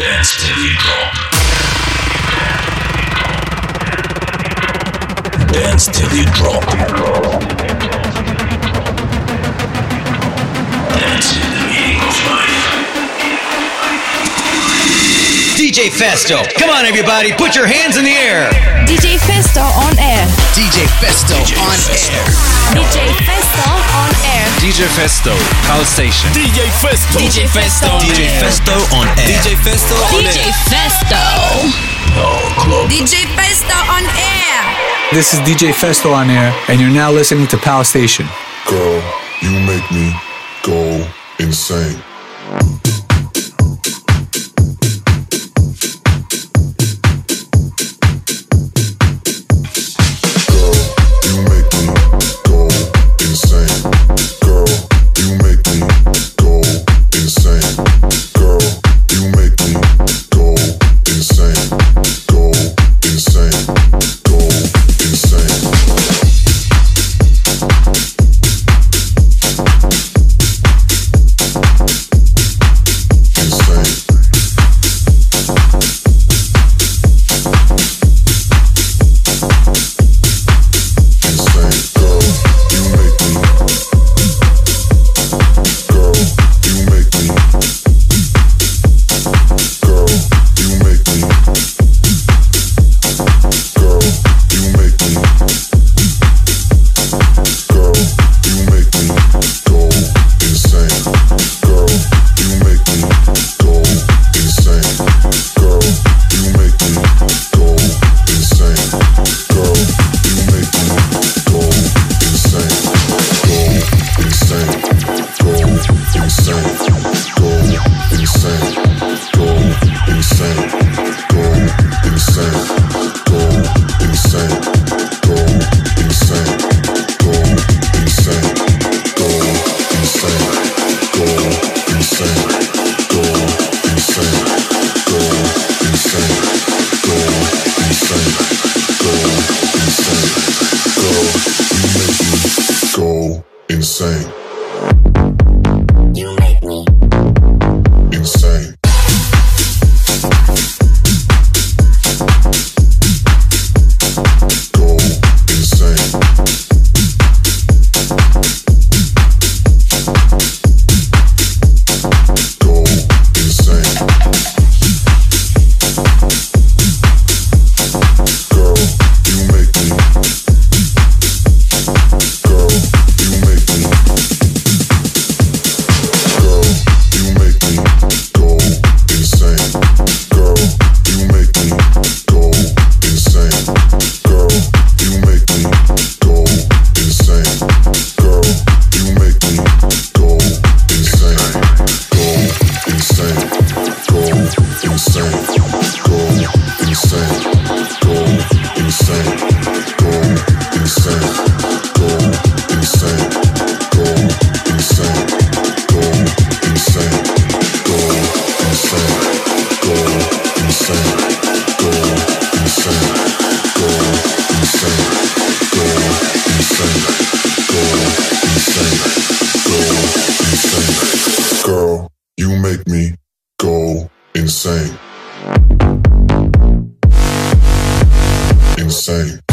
dance till you drop. Dance till you drop. Dance. DJ Festo. Come on, everybody, put your hands in the air. DJ Festo on air. DJ Festo DJ on Festo. air. DJ Festo on air. DJ Festo, Call Station. DJ Festo. DJ Festo. DJ Festo on air. DJ Festo on air. DJ Festo. DJ Festo on air. This is DJ Festo on air, and you're now listening to Pal Station. Girl, you make me go insane. Insane. Insane.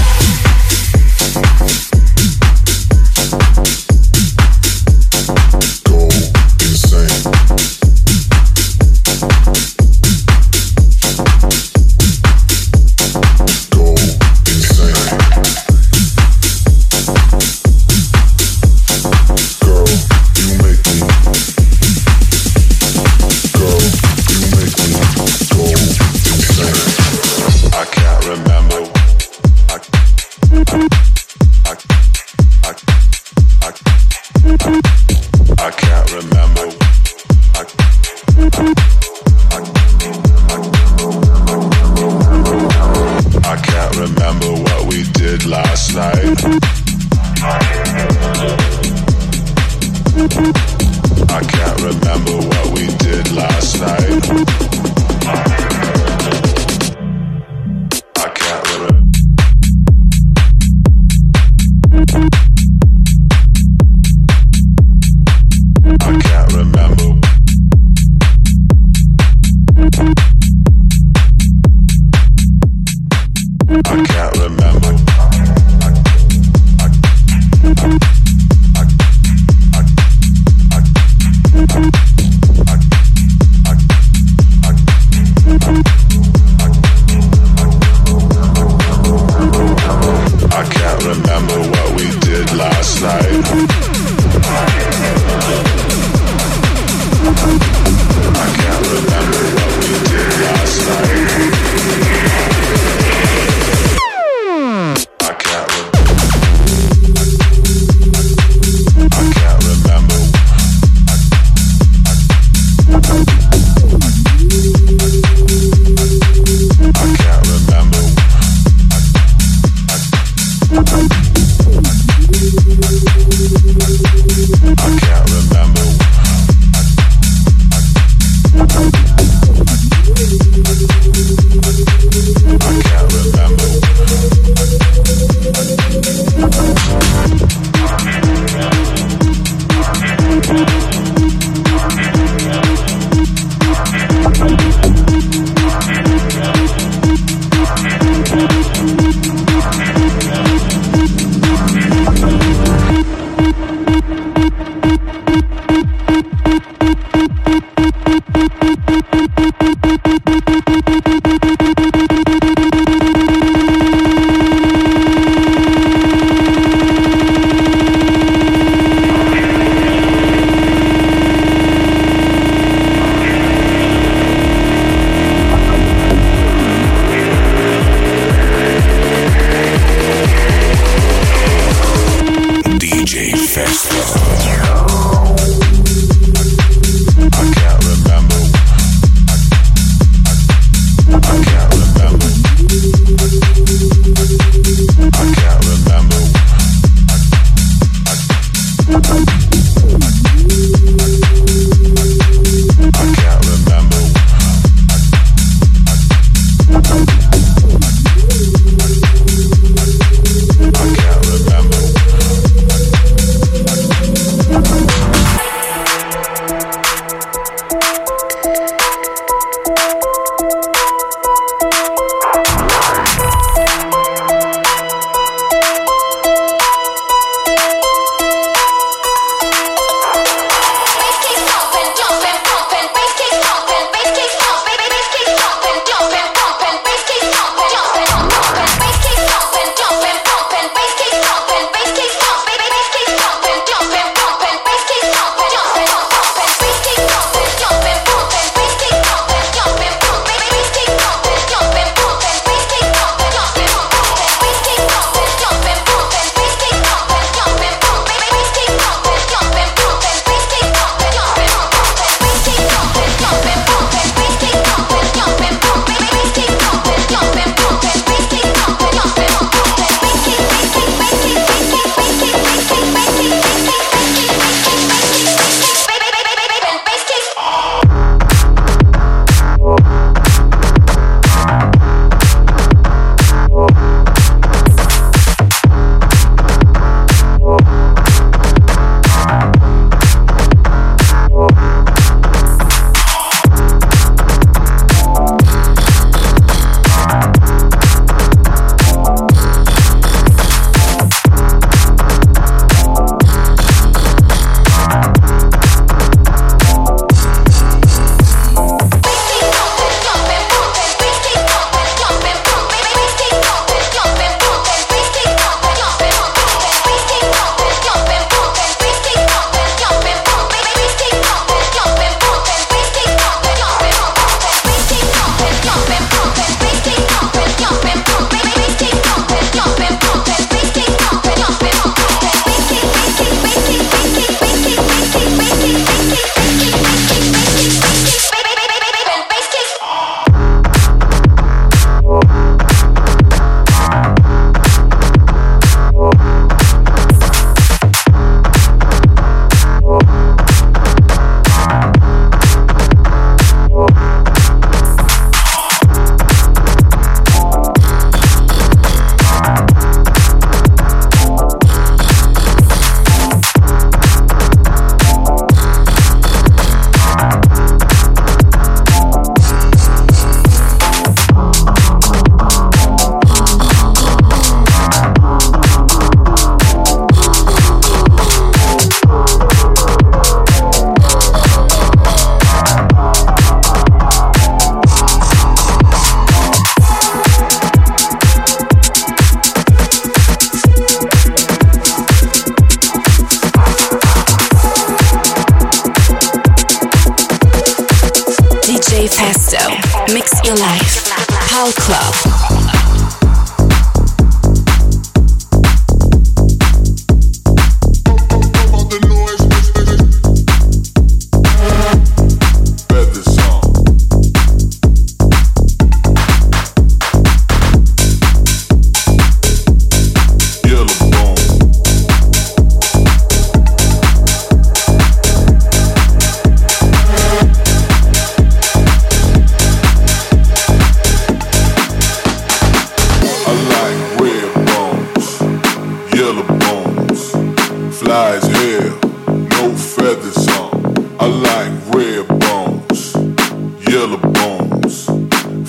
the bones.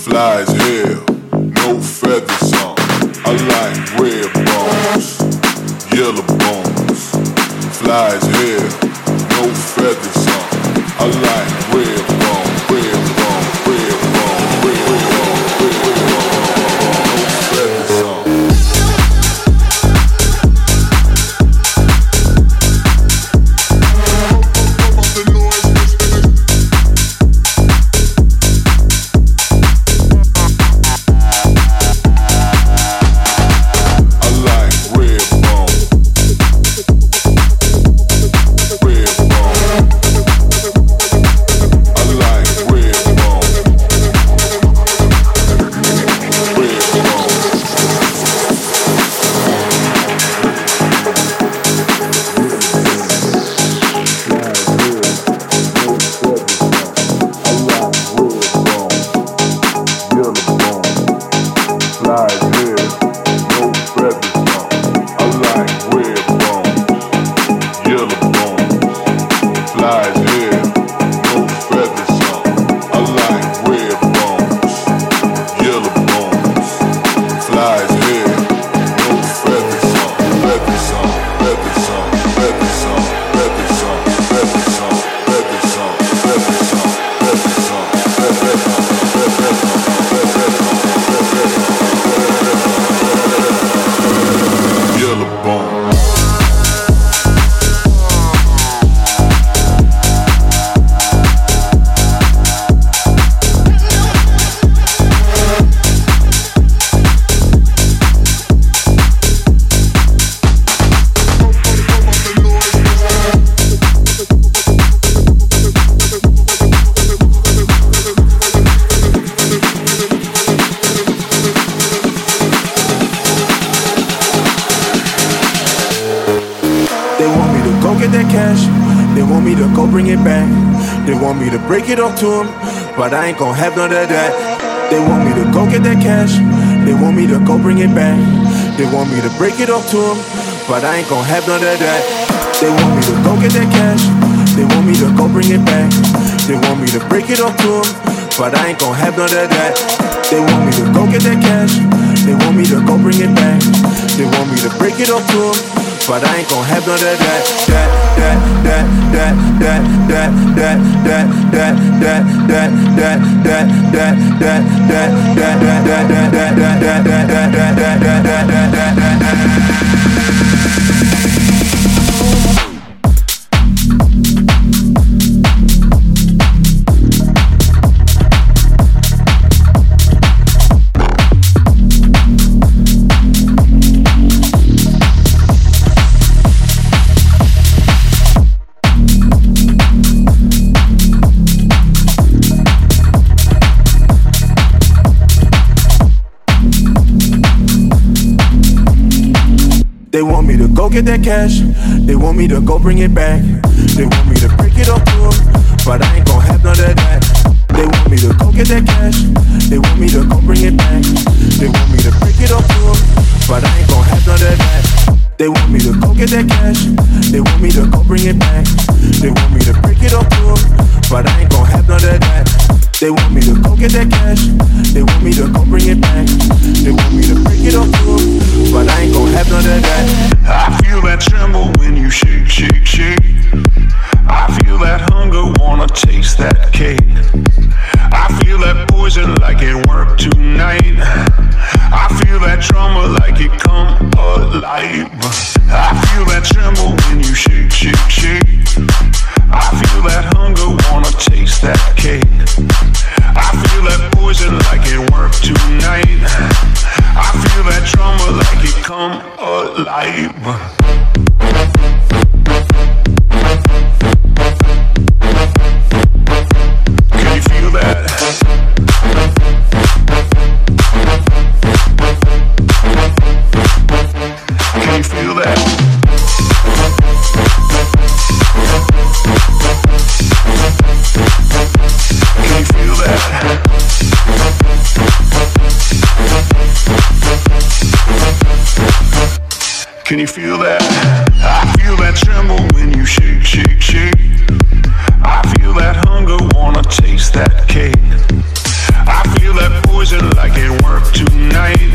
Fly as hell, no feathers on. I like red bones, yellow bones. Fly as hell, no feathers want me to break it off to them, but I ain't gon' have none of that. They want me to go get that cash, they want me to go bring it back. They want me to break it off to them, but I ain't gon' have none of that. They want me to go get that cash, they want me to go bring it back. They want me to break it off to them, but I ain't gon' have none of that. They want me to go get that cash, they want me to go bring it back. They want me to break it off to them, but I ain't gon' have none of that. that that, go get that cash. They want me to go bring it back. They want me to break it to them, but I ain't gon' have none of that. They want me to go get that cash. They want me to go bring it back. They want me to break it to them, but I ain't gon' have none of that. They want me to go get that cash. They want me to go bring it back. They want me to break it to them, but I ain't gon' have none of that. They want me get that cash. They want me to go bring it back. They want me to break it to but I ain't gon' have none of that. I feel that tremble when you shake, shake, shake. I feel that hunger, wanna taste that cake. I feel that poison like it worked tonight. I feel that trauma like it come alive. I feel that tremble when you shake, shake, shake. I feel that hunger, wanna taste that cake. I feel that poison like it worked tonight. I feel that trauma like it come alive. Can you feel that? I feel that tremble when you shake, shake, shake. I feel that hunger, wanna taste that cake. I feel that poison like it worked tonight.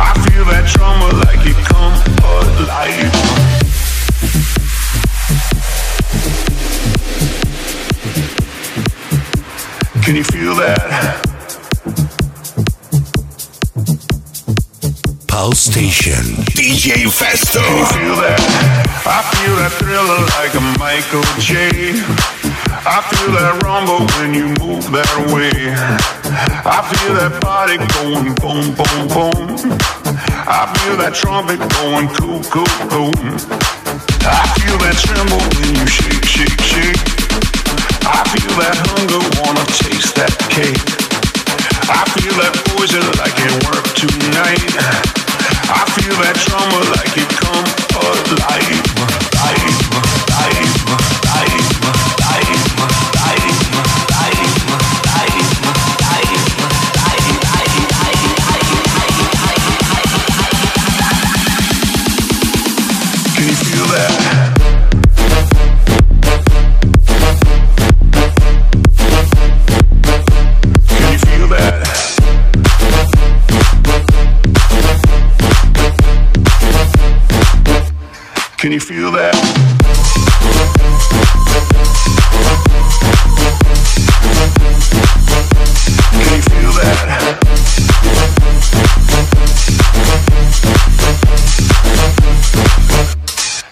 I feel that trauma like it come alive. Can you feel that? Pulse Station. DJ Festo. Can you feel that? I feel that thriller like a Michael J. I feel that rumble when you move that way. I feel that body going boom, boom, boom. I feel that trumpet going cool, cool, boom. I feel that tremble when you shake, shake, shake. I feel that hunger, wanna taste that cake. I feel that poison like it worked tonight. I feel that trauma like it come alive. Live, live, Can you feel that? Can you feel that?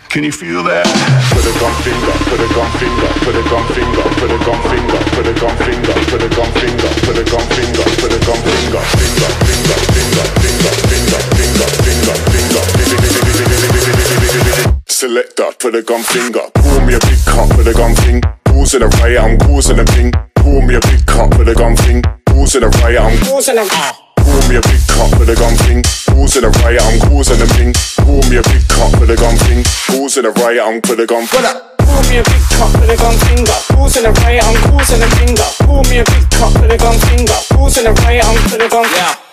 Can you feel that? Put a gun finger, put a gun finger, put a gun finger, put a gun finger, put a gun finger, put a gun finger, put a gun finger, put a finger, finger, finger, finger, finger, finger, Selector, put a gun finger. Pull me a big cup, put a gun thing. Causing a riot, I'm causing a thing. Pull me a big cup, put a gun thing. Causing a riot, I'm causing a. Pull Pour me a big cup for the gun thing. Causing a riot, I'm causing a thing. Pour me a big cup for the gun thing. Causing a riot, I'm for the gun. Pour me a big cup for the gun finger. Causing a riot, I'm causing a finger. Pour me a big cup for the gun finger. Causing a riot, I'm for the gun. Yeah.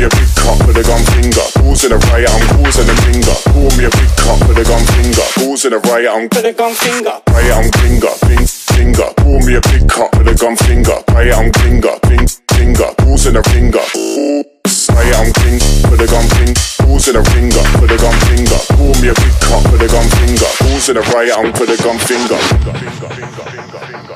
Me a big cup for the gun finger. Causing a riot, I'm causing a finger. Pour me a big cup for the gun finger. Causing a riot, I'm for the gun finger. Riot, I'm finger, fing, finger. Pour me a big cup for the gun finger. Riot, I'm finger, fing, finger. Causing a finger. Riot, I'm king for the gun fing. Causing a finger for the gun finger. Pour me a big cup for the gun finger. Causing a riot, I'm for the gun finger. finger, finger, finger, finger, finger, finger.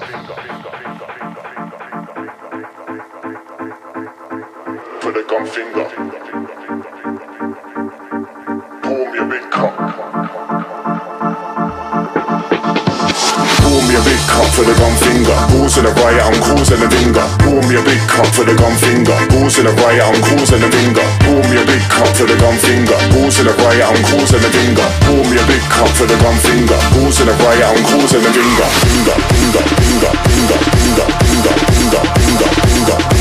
Cup for the gun finger. Causing a riot, I'm causing a finger. Pour me a big cup for the gun finger. Causing a riot, I'm causing a finger. Pour me a big cup for the gun finger. Causing a riot, I'm causing a finger. Pour me a big cup for the gun finger. Causing a riot, I'm causing a finger, finger, finger, finger, finger, finger, finger, finger, finger, finger,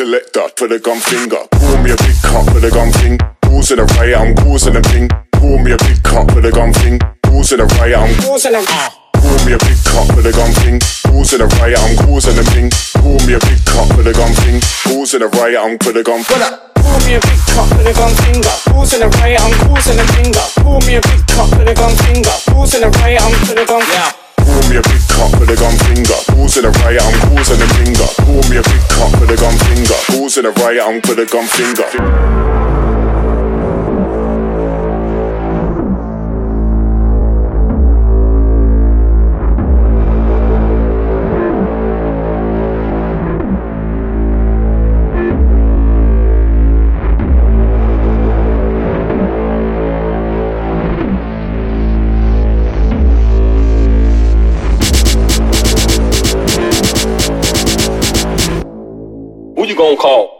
Selector for the gun finger. Pour me a big cup for the gun thing. Causing a riot, I'm causing a thing. Pour me a big cup for the gun thing. Causing a riot, I'm Causing a. Pour me a big cup for the gun thing. Causing a riot, I'm causing a thing. Pour me a big cup for the gun thing. Causing a riot, I'm for the gun. Pour me a big cup for the gun finger. Causing a riot, I'm causing a finger. Pour me a big cup for the gun finger. Causing a riot, I'm for the gun. Yeah me a big cup with a gun finger. Balls in the right, I'm causing a finger. Pour me a big cup with a gun finger. Balls in the right, I'm with a gun finger. You gonna call?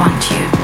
Want you.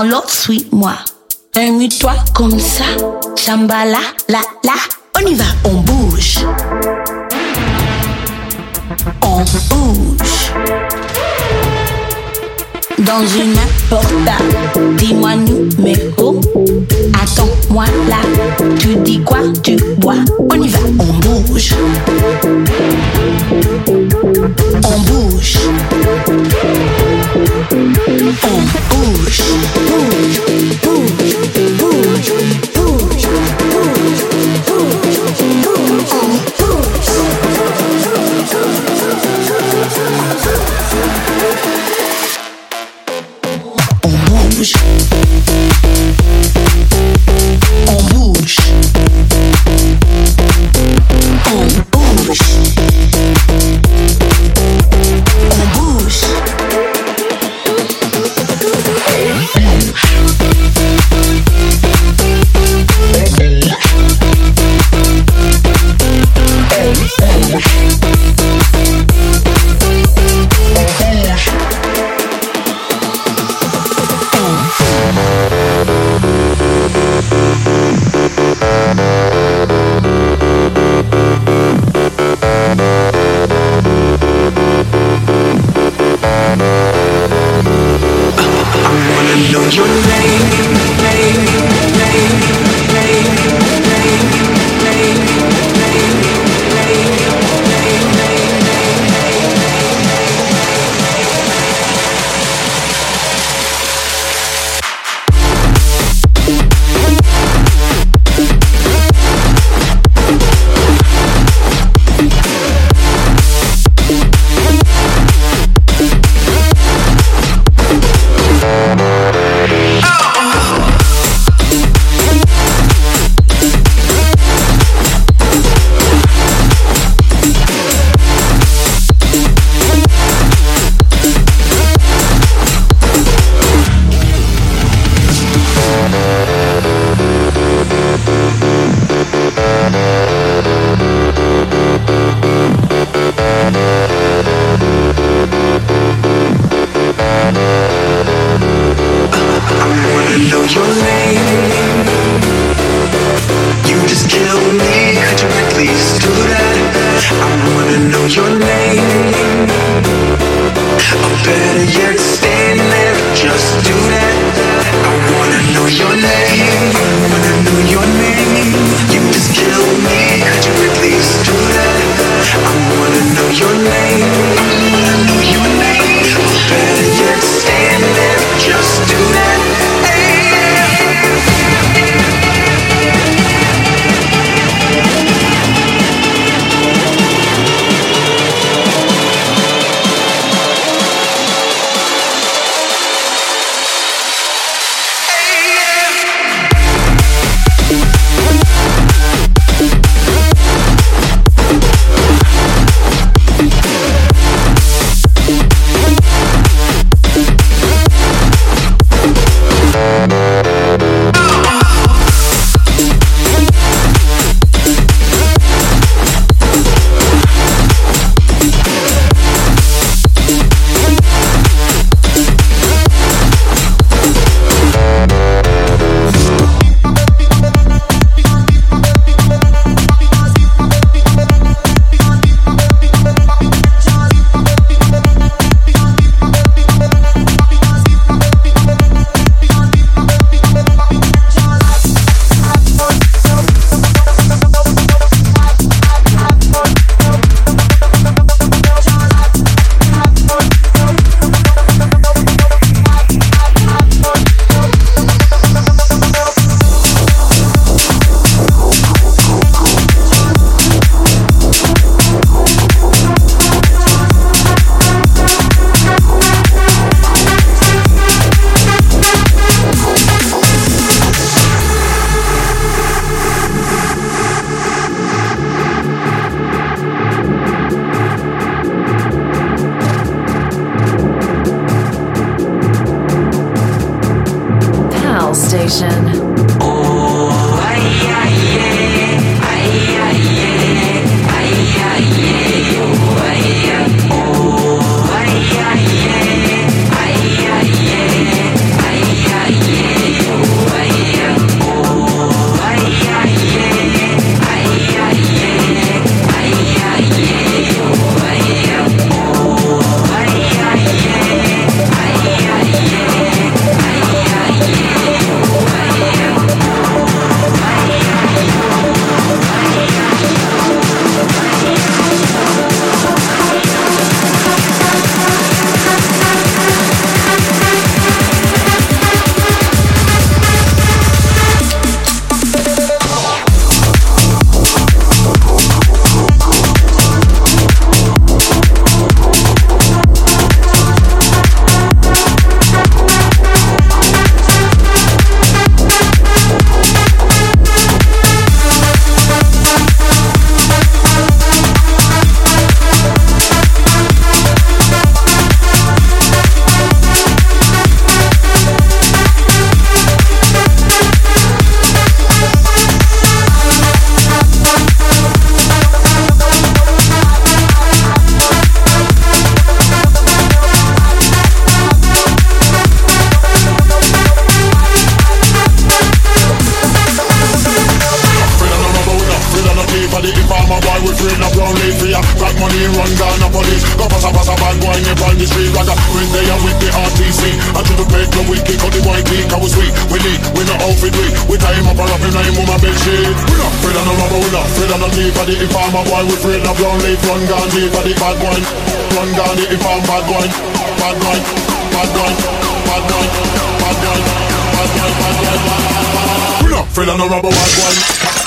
Dans l'autre, suis-moi. Amuse-toi comme ça. Chambala, la, la. On y va, on bouge. On bouge. Dans une portable, dis-moi numéro. Attends-moi là, tu dis quoi, tu bois. On y va, on bouge. the a boy with red up brown leaf Run gun for the bad boy. Run gun the farm bad Bad boy, bad boy, bad boy, bad boy, bad boy, bad boy, bad boy, bad boy. Pull up, rubber bad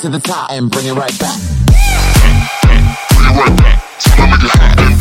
to the top and bring it right back. Bring it right back. Let me get hot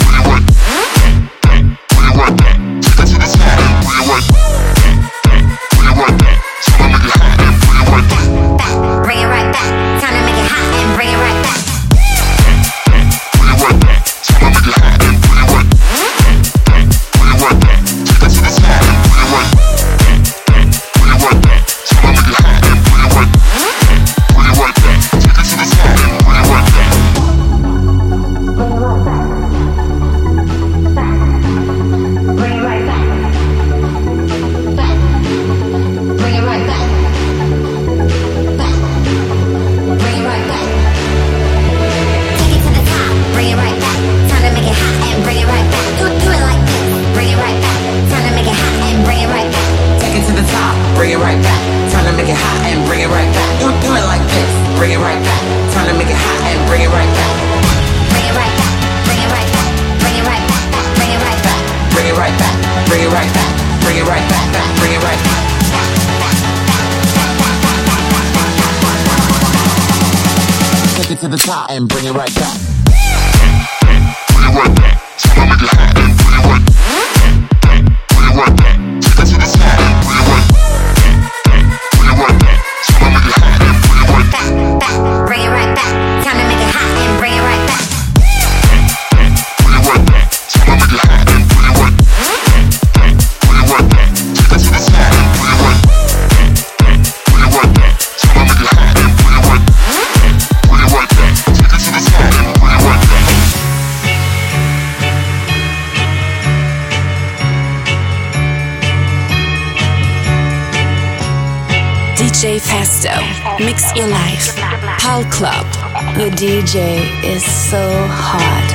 Mix your life. Pal Club. Your DJ is so hot.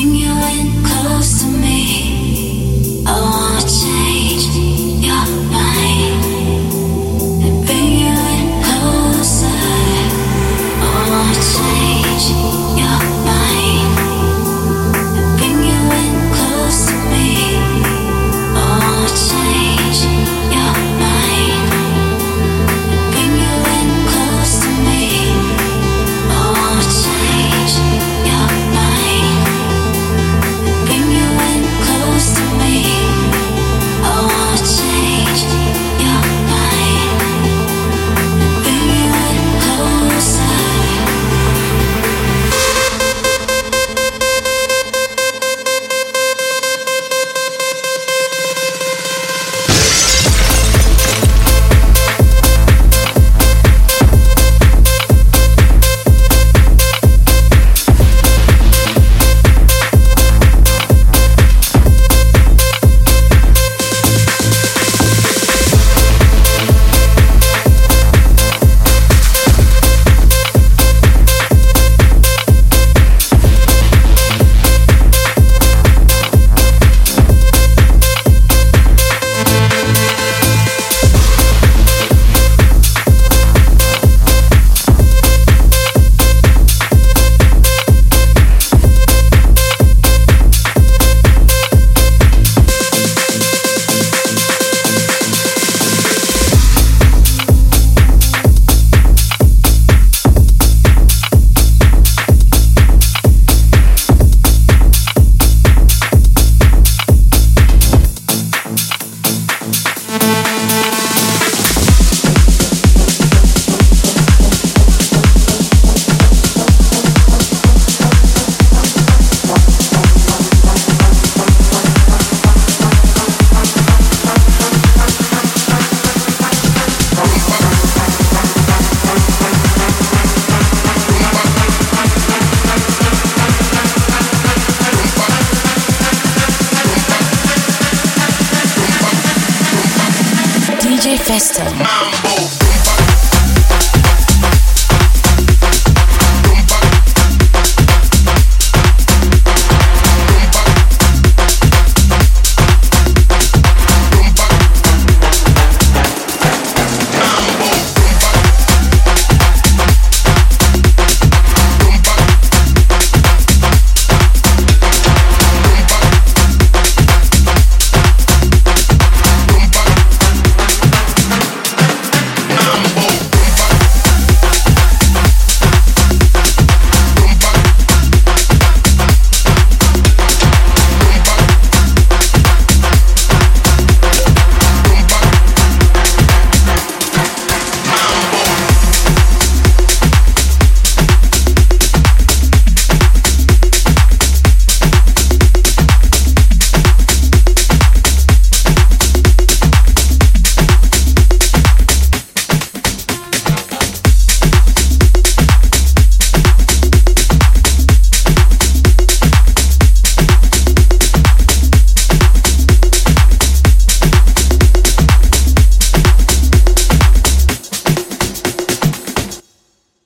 Bring you in close to me. Oh, change